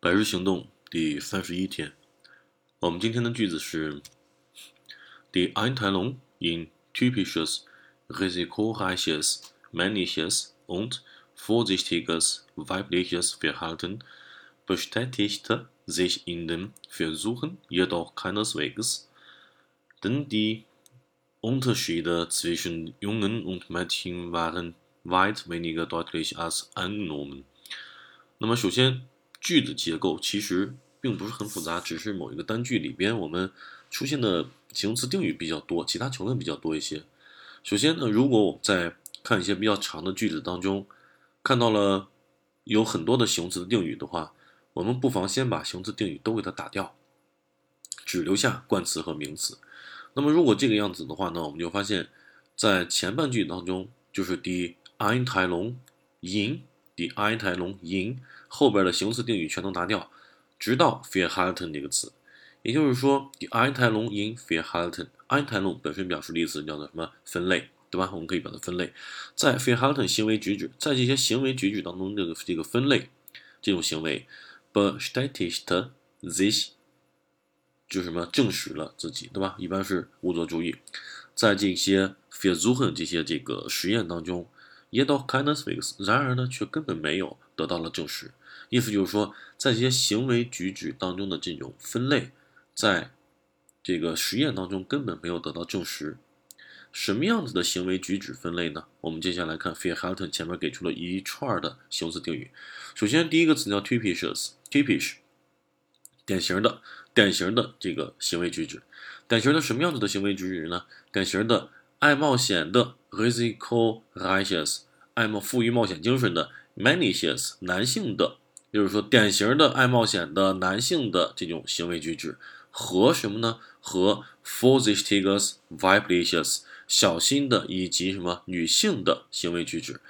百日行动第三十一天，我们今天的句子是：Die Einteilung in typisches, risikoreiches, männliches und vorsichtiges weibliches Verhalten bestätigte sich in den Versuchen jedoch keineswegs, denn die Unterschiede zwischen Jungen und Mädchen waren weit weniger deutlich als angenommen。那么，首先 句子结构其实并不是很复杂，只是某一个单句里边我们出现的形容词定语比较多，其他成分比较多一些。首先呢，如果我们在看一些比较长的句子当中，看到了有很多的形容词的定语的话，我们不妨先把形容词定语都给它打掉，只留下冠词和名词。那么如果这个样子的话呢，我们就发现，在前半句当中就是 die Einteilung in die Einteilung in。后边的形容词定语全都拿掉，直到 verhalten 这个词，也就是说，die Einteilung in verhalten，Einteilung 本身表示的意思叫做什么分类，对吧？我们可以把它分类，在 verhalten 行为举止，在这些行为举止当中，这个这个分类，这种行为，bestätigt sich 就什么证实了自己，对吧？一般是勿做注意，在这些 f e r s u c h e n 这些这个实验当中，jedoch keineswegs，然而呢，却根本没有得到了证实。意思就是说，在这些行为举止当中的这种分类，在这个实验当中根本没有得到证实。什么样子的行为举止分类呢？我们接下来看 f e a r h a l t o n 前面给出了一串的形容词定语。首先，第一个词叫 typish，typish，典型的，典型的这个行为举止。典型的什么样子的行为举止呢？典型的爱冒险的 risiko-righteous，爱冒富于冒险精神的 malicious，男性的。就是说，典型的爱冒险的男性的这种行为举止，和什么呢？和 vorsichtiges weibliches 小心的以及什么女性的行为举止。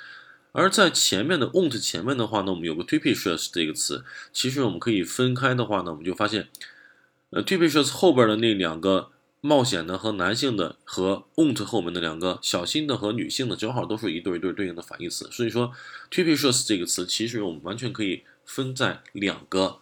而在前面的 ont 前面的话呢，我们有个 typisch 这个词，其实我们可以分开的话呢，我们就发现，呃，typisch 后边的那两个冒险的和男性的，和 ont 后面的两个小心的和女性的，正好都是一对一对对应的反义词。所以说，typisch 这个词，其实我们完全可以。分在两个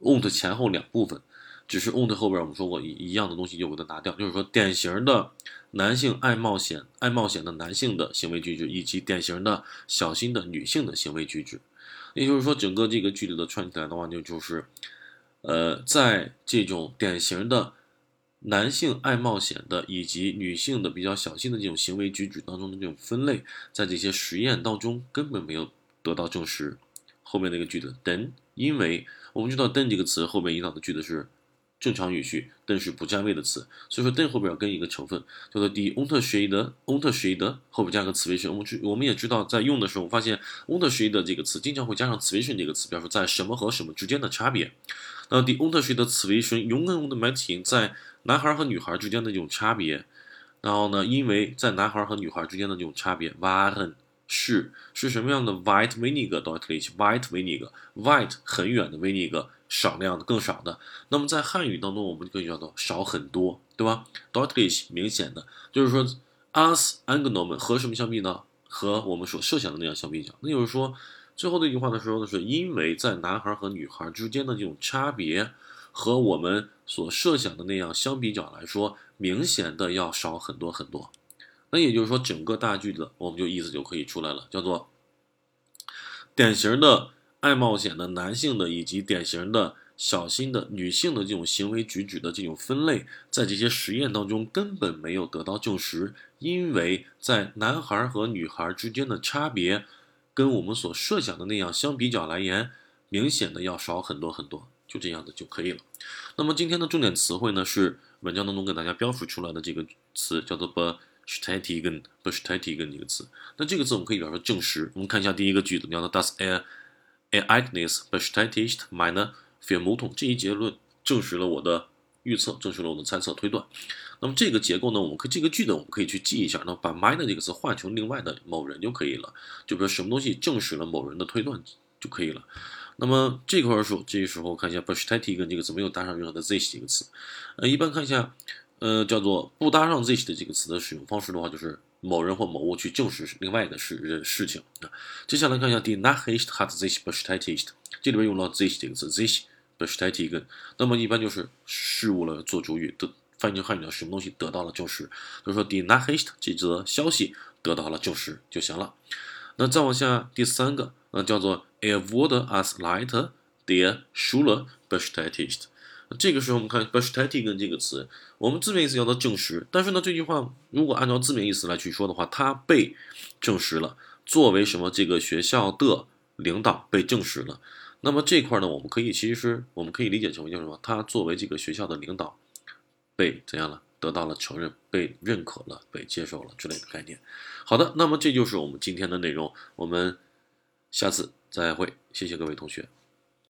ont 前后两部分，只是 ont 后边我们说过一一样的东西就给它拿掉，就是说典型的男性爱冒险、爱冒险的男性的行为举止，以及典型的小心的女性的行为举止。也就是说，整个这个句子的串起来的话，就就是，呃，在这种典型的男性爱冒险的以及女性的比较小心的这种行为举止当中的这种分类，在这些实验当中根本没有得到证实。后面那个句子，then，因为我们知道 then 这个词后面引导的句子是正常语序，then 是不占位的词，所以说 then 后边要跟一个成分叫做 die Unterschiede，Unterschiede 后边加个词尾声。我们知我们也知道，在用的时候，我发现 Unterschiede 这个词经常会加上词尾声这个词，表示在什么和什么之间的差别。那 die Unterschiede 词尾声永远用的蛮挺，在男孩和女孩之间的这种差别。然后呢，因为在男孩和女孩之间的这种差别，waren。是是什么样的？White vinegar deutlich，white vinegar，white 很远的 vinegar，少量的，更少的。那么在汉语当中，我们可以叫做少很多，对吧？deutlich 明显的，就是说 us angenommen 和什么相比呢？和我们所设想的那样相比较。那就是说，最后那句话的时候呢，是因为在男孩和女孩之间的这种差别，和我们所设想的那样相比较来说，明显的要少很多很多。那也就是说，整个大句子我们就意思就可以出来了，叫做典型的爱冒险的男性的以及典型的小心的女性的这种行为举止的这种分类，在这些实验当中根本没有得到证实，因为在男孩和女孩之间的差别，跟我们所设想的那样相比较来言，明显的要少很多很多，就这样的就可以了。那么今天的重点词汇呢，是文章当中给大家标注出来的这个词，叫做不。Statigen 不是 Statigen 这个词，那这个字我们可以表示证实。我们看一下第一个句子，叫做 Das er Ereignis bestätigt meine Vermutung。这一结论证实了我的预测，证实了我的猜测推断。那么这个结构呢，我们可这个句子我们可以去记一下，那把 mine 这个词换成另外的某人就可以了，就比如什么东西证实了某人的推断就可以了。那么这块儿说，这时候看一下 bestätigt 这个词没有搭上任何的 this 这个词，呃，一般看一下。呃，叫做不搭上 this 的这个词的使用方式的话，就是某人或某物去证实另外的事事情啊。接下来看一下 die Nachricht hat sich bestätigt，这里边用了 this 这个字，sich bestätigen，那么一般就是事物了做主语，得翻译成汉语的什么东西得到了证实，就说 die Nachricht 这则消息得到了证实就行了。那再往下第三个，那，叫做 er wurde als Leiter der Schule bestätigt。这个时候我们看 bestätigen 这个词，我们字面意思叫做证实，但是呢，这句话如果按照字面意思来去说的话，它被证实了，作为什么这个学校的领导被证实了。那么这块呢，我们可以其实我们可以理解成为叫什么？他作为这个学校的领导被怎样了？得到了承认，被认可了，被接受了之类的概念。好的，那么这就是我们今天的内容，我们下次再会，谢谢各位同学。